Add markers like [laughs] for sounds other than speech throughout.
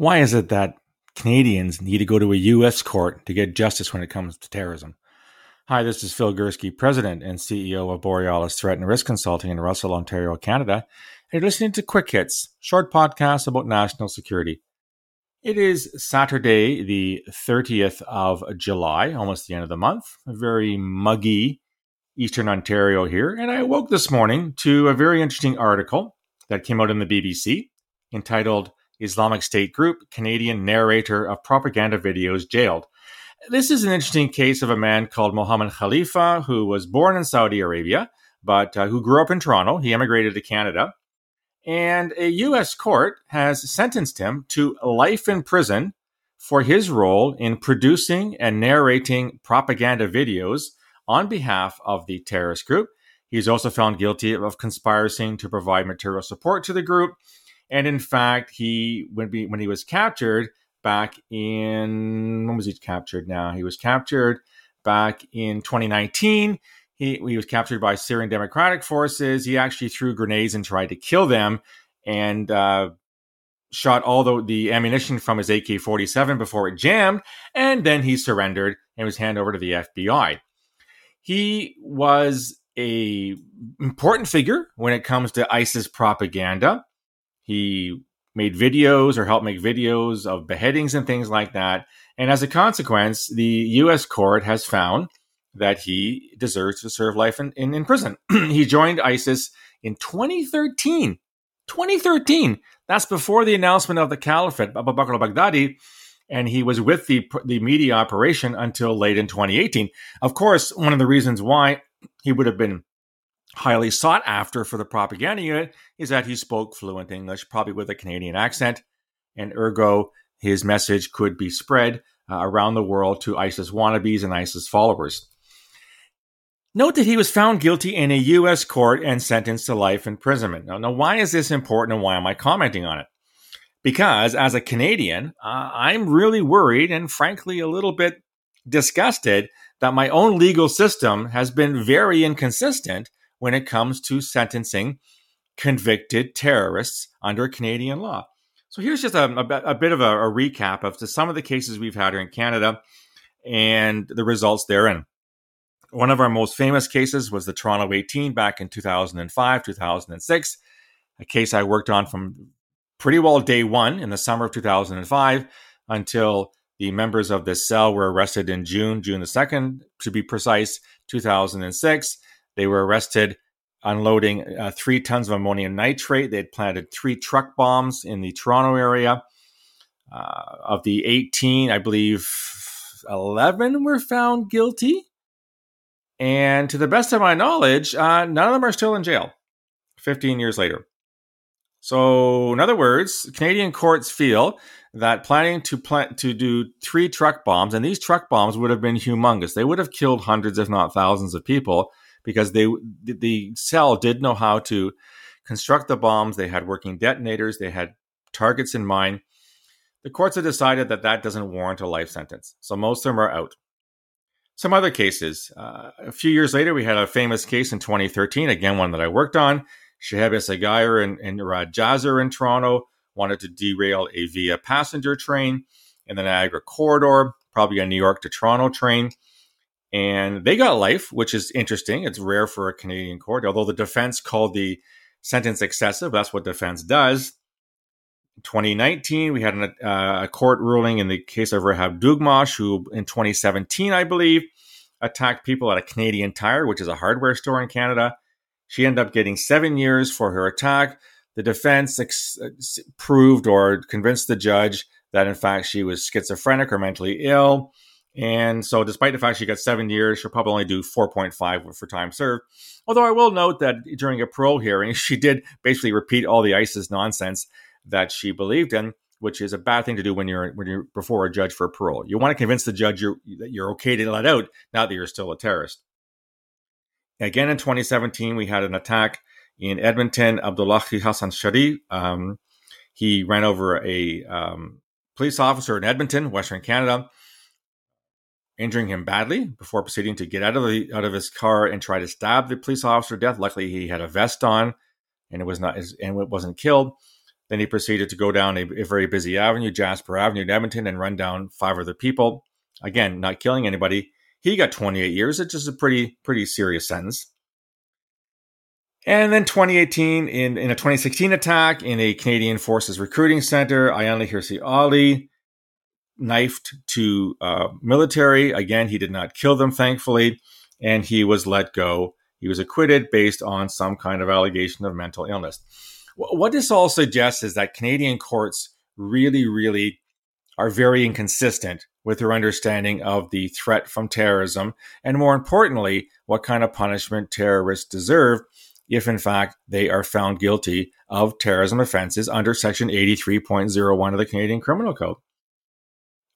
Why is it that Canadians need to go to a U.S. court to get justice when it comes to terrorism? Hi, this is Phil Gurski, President and CEO of Borealis Threat and Risk Consulting in Russell, Ontario, Canada. And you're listening to Quick Hits, short podcasts about national security. It is Saturday, the 30th of July, almost the end of the month. A very muggy Eastern Ontario here. And I woke this morning to a very interesting article that came out in the BBC entitled Islamic State Group, Canadian narrator of propaganda videos jailed. This is an interesting case of a man called Mohammed Khalifa, who was born in Saudi Arabia, but uh, who grew up in Toronto. He emigrated to Canada. And a U.S. court has sentenced him to life in prison for his role in producing and narrating propaganda videos on behalf of the terrorist group. He's also found guilty of conspiring to provide material support to the group and in fact, he when he, when he was captured back in when was he captured? Now he was captured back in 2019. He, he was captured by Syrian Democratic Forces. He actually threw grenades and tried to kill them, and uh, shot all the, the ammunition from his AK 47 before it jammed, and then he surrendered and was handed over to the FBI. He was a important figure when it comes to ISIS propaganda. He made videos or helped make videos of beheadings and things like that. And as a consequence, the U.S. court has found that he deserves to serve life in, in, in prison. [clears throat] he joined ISIS in 2013. 2013. That's before the announcement of the caliphate, Abu Bakr al-Baghdadi, and he was with the the media operation until late in 2018. Of course, one of the reasons why he would have been highly sought after for the propaganda unit is that he spoke fluent English, probably with a Canadian accent, and ergo his message could be spread uh, around the world to ISIS wannabes and ISIS followers. Note that he was found guilty in a U.S. court and sentenced to life imprisonment. Now, now why is this important and why am I commenting on it? Because as a Canadian, uh, I'm really worried and frankly a little bit disgusted that my own legal system has been very inconsistent when it comes to sentencing convicted terrorists under Canadian law. So here's just a, a, a bit of a, a, recap of some of the cases we've had here in Canada and the results therein. One of our most famous cases was the Toronto 18 back in 2005, 2006, a case I worked on from pretty well day one in the summer of 2005 until the members of this cell were arrested in June, June the 2nd, to be precise, 2006. They were arrested unloading uh, three tons of ammonium nitrate. They had planted three truck bombs in the Toronto area. Uh, of the 18, I believe 11 were found guilty. And to the best of my knowledge, uh, none of them are still in jail 15 years later. So, in other words, Canadian courts feel that planning to plant to do three truck bombs, and these truck bombs would have been humongous. They would have killed hundreds, if not thousands, of people because they the cell did know how to construct the bombs. They had working detonators. They had targets in mind. The courts have decided that that doesn't warrant a life sentence, so most of them are out. Some other cases. Uh, a few years later, we had a famous case in 2013, again one that I worked on. Chiheb Esseghaier and, and Jaser in Toronto wanted to derail a via passenger train in the Niagara corridor, probably a New York to Toronto train and they got life, which is interesting. It's rare for a Canadian court, although the defense called the sentence excessive. That's what defense does. 2019, we had an, uh, a court ruling in the case of Rehab Dughmosh, who in 2017, I believe, attacked people at a Canadian Tire, which is a hardware store in Canada. She ended up getting seven years for her attack. The defense ex- proved or convinced the judge that, in fact, she was schizophrenic or mentally ill and so, despite the fact she got seven years, she'll probably only do 4.5 for time served. Although I will note that during a parole hearing, [laughs] she did basically repeat all the ISIS nonsense that she believed in, which is a bad thing to do when you're when you're before a judge for parole. You want to convince the judge you're that you're okay to let out, now that you're still a terrorist. Again, in 2017, we had an attack in Edmonton. Abdullahi Hassan Shari, um, he ran over a um, police officer in Edmonton, Western Canada injuring him badly before proceeding to get out of the out of his car and try to stab the police officer to death. Luckily, he had a vest on, and it was not and it wasn't killed. Then he proceeded to go down a, a very busy avenue, Jasper Avenue in Edmonton, and run down five other people. Again, not killing anybody. He got 28 years. It's just a pretty, pretty serious sentence. And then 2018, in, in a 2016 attack in a Canadian Forces recruiting center, Ayanle Hassan Ali knifed to uh, military. Again, he did not kill them, thankfully, and he was let go. He was acquitted based on some kind of allegation of mental illness. What this all suggests is that Canadian courts really, really are very inconsistent with their understanding of the threat from terrorism, and more importantly, what kind of punishment terrorists deserve if in fact they are found guilty of terrorism offenses under Section 83.01 of the Canadian Criminal Code.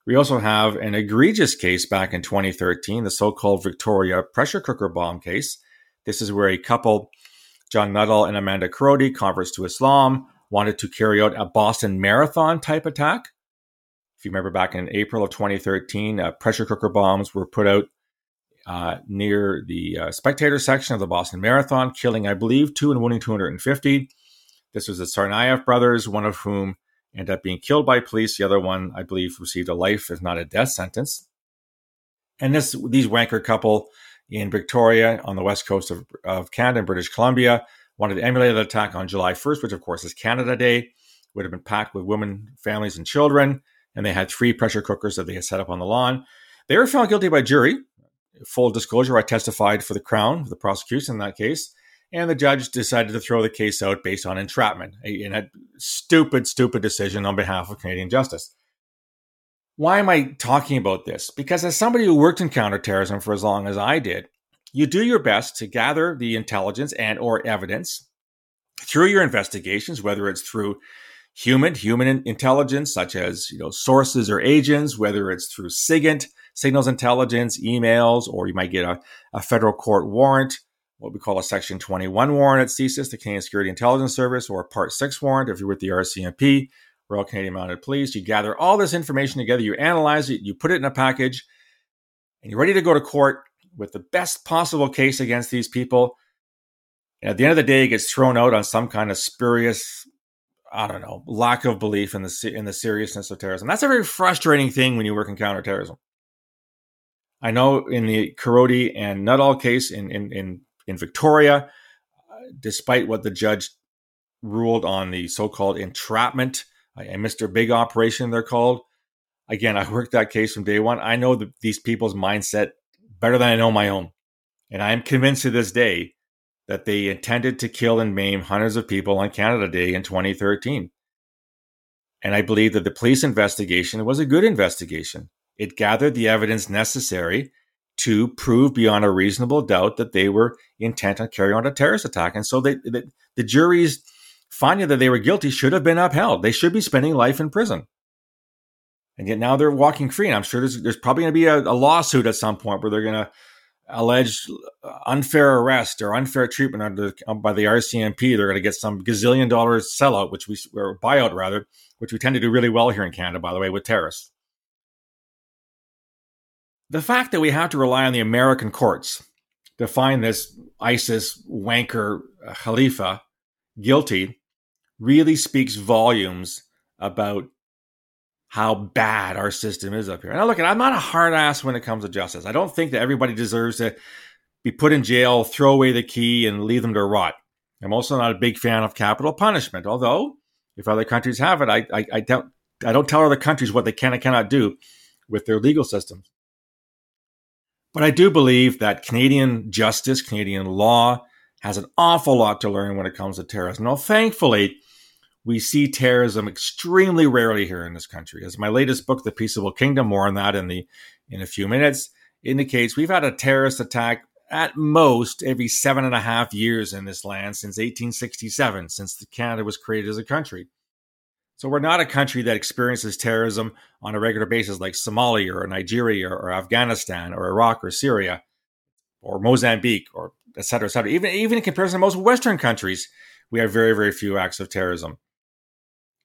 We also have an egregious case back in 2013, the so called Victoria pressure cooker bomb case. This is where a couple, John Nuttall and Amanda Korody, converts to Islam, wanted to carry out a Boston Marathon type attack. If you remember back in April of 2013, uh, pressure cooker bombs were put out uh, near the uh, spectator section of the Boston Marathon, killing, I believe, two and wounding 250. This was the Tsarnaev brothers, one of whom ended up being killed by police. The other one, I believe, received a life, if not a death sentence. And this these wanker couple in Victoria on the west coast of, of Canada and British Columbia wanted to emulate the attack on July 1st, which of course is Canada Day. Would have been packed with women, families, and children. And they had three pressure cookers that they had set up on the lawn. They were found guilty by jury full disclosure, I testified for the Crown, the prosecution in that case, and the judge decided to throw the case out based on entrapment, a, a stupid, stupid decision on behalf of Canadian justice. Why am I talking about this? Because as somebody who worked in counterterrorism for as long as I did, you do your best to gather the intelligence and or evidence through your investigations, whether it's through human human intelligence, such as you know sources or agents, whether it's through SIGINT, signals intelligence, emails, or you might get a, a federal court warrant, what we call a Section 21 warrant at CSIS, the Canadian Security Intelligence Service, or Part 6 warrant if you're with the RCMP, Royal Canadian Mounted Police. You gather all this information together, you analyze it, you put it in a package, and you're ready to go to court with the best possible case against these people. And at the end of the day, it gets thrown out on some kind of spurious, I don't know, lack of belief in the in the seriousness of terrorism. That's a very frustrating thing when you work in counterterrorism. I know in the Korody and Nuttall case in, in, in, in Victoria, uh, despite what the judge ruled on the so called entrapment, a Mr. Big operation, they're called. Again, I worked that case from day one. I know the, these people's mindset better than I know my own. And I am convinced to this day that they intended to kill and maim hundreds of people on Canada Day in 2013. And I believe that the police investigation was a good investigation. It gathered the evidence necessary to prove beyond a reasonable doubt that they were intent on carrying out a terrorist attack. And so they, the, the jury's finding that they were guilty should have been upheld. They should be spending life in prison. And yet now they're walking free. And I'm sure there's, there's probably going to be a, a lawsuit at some point where they're going to allege unfair arrest or unfair treatment under um, by the RCMP. They're going to get some gazillion dollars sellout, which we or buyout rather, which we tend to do really well here in Canada, by the way, with terrorists. The fact that we have to rely on the American courts to find this ISIS wanker uh, Khalifa guilty really speaks volumes about how bad our system is up here. And look, I'm not a hard ass when it comes to justice. I don't think that everybody deserves to be put in jail, throw away the key, and leave them to rot. I'm also not a big fan of capital punishment, although if other countries have it, I, I, I don't I don't tell other countries what they can and cannot do with their legal systems. But I do believe that Canadian justice, Canadian law, has an awful lot to learn when it comes to terrorism. Now, thankfully, we see terrorism extremely rarely here in this country. As my latest book, The Peaceable Kingdom, more on that in the in a few minutes, indicates we've had a terrorist attack at most every seven and a half years in this land since 1867, since Canada was created as a country. So we're not a country that experiences terrorism on a regular basis like Somalia or Nigeria or, Afghanistan or Iraq or Syria or Mozambique or et cetera, et cetera. Even, even in comparison to most Western countries, we have very, very few acts of terrorism.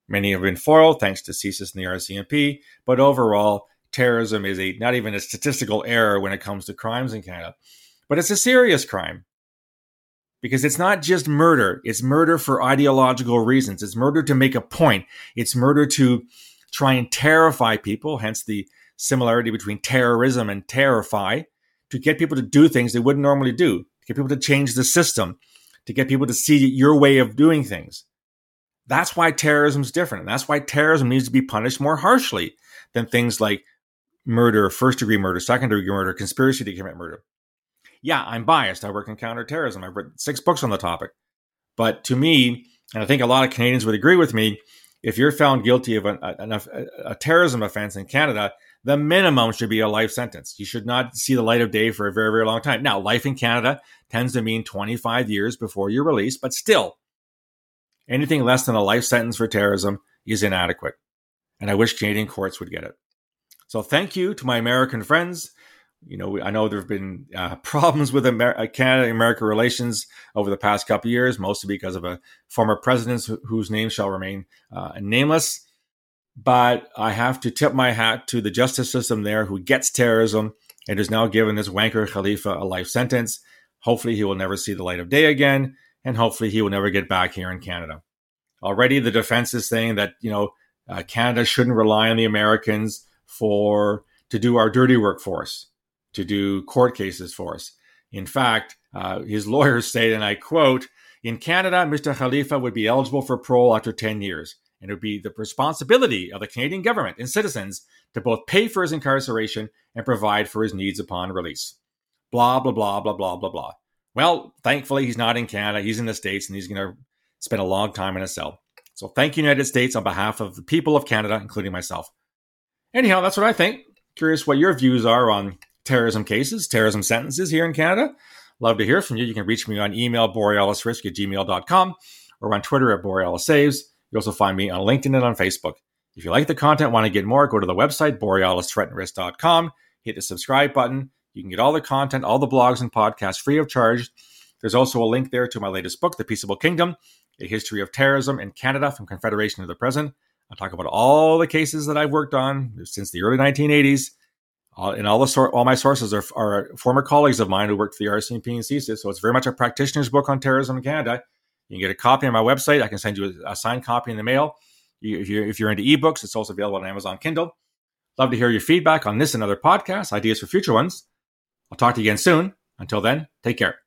Many have been foiled thanks to CSIS and the RCMP, but overall, terrorism is a not even a statistical error when it comes to crimes in Canada. But it's a serious crime. Because it's not just murder. It's murder for ideological reasons. It's murder to make a point. It's murder to try and terrify people, hence the similarity between terrorism and terrify, to get people to do things they wouldn't normally do, to get people to change the system, to get people to see your way of doing things. That's why terrorism is different. And that's why terrorism needs to be punished more harshly than things like murder, first degree murder, second degree murder, conspiracy to commit murder. Yeah, I'm biased. I work in counterterrorism. I've written six books on the topic. But to me, and I think a lot of Canadians would agree with me, if you're found guilty of an, a, a, a terrorism offense in Canada, the minimum should be a life sentence. You should not see the light of day for a very, very long time. Now, life in Canada tends to mean 25 years before you're released, but still, anything less than a life sentence for terrorism is inadequate. And I wish Canadian courts would get it. So thank you to my American friends. You know, I know there have been uh, [laughs] problems with Amer- uh, Canada America relations over the past couple years, mostly because of a former president whose name shall remain uh, nameless. But I have to tip my hat to the justice system there who gets terrorism and has now given this wanker Khalifa a life sentence. Hopefully, he will never see the light of day again, and hopefully, he will never get back here in Canada. Already, the defense is saying that, you know, uh, Canada shouldn't rely on the Americans for to do our dirty work for us, to do court cases for us. In fact, uh, his lawyers [laughs] say, and I quote, in Canada, Mr. Khalifa would be eligible for parole after 10 years, and it would be the responsibility of the Canadian government and citizens to both pay for his incarceration and provide for his needs upon release. Blah, blah, blah, blah, blah, blah, blah. Well, thankfully, he's not in Canada. He's in the States, and he's going to spend a long time in a cell. So thank you, United States, on behalf of the people of Canada, including myself. Anyhow, that's what I think. Curious what your views are on terrorism cases, terrorism sentences here in Canada. Love to hear from you. You can reach me on email, borealisrisk at gmail.com, or on Twitter at borealissaves. You also find me on LinkedIn and on Facebook. If you like the content, want to get more, go to the website, borealisthreatandrisk.com, hit the subscribe button. You can get all the content, all the blogs and podcasts free of charge. There's also a link there to my latest book, The Peaceable Kingdom, A History of Terrorism in Canada from Confederation to the Present. I'll talk about all the cases that I've worked on since the early 1980s. And all the sor- all my sources are, are, former colleagues of mine who worked for the RCMP and CSIS. So it's very much a practitioner's book on terrorism in Canada. You can get a copy on my website. I can send you a, signed copy in the mail. You, if, you're, if you're into ebooks, it's also available on Amazon Kindle. Love to hear your feedback on this and other podcasts, ideas for future ones. I'll talk to you again soon. Until then, take care.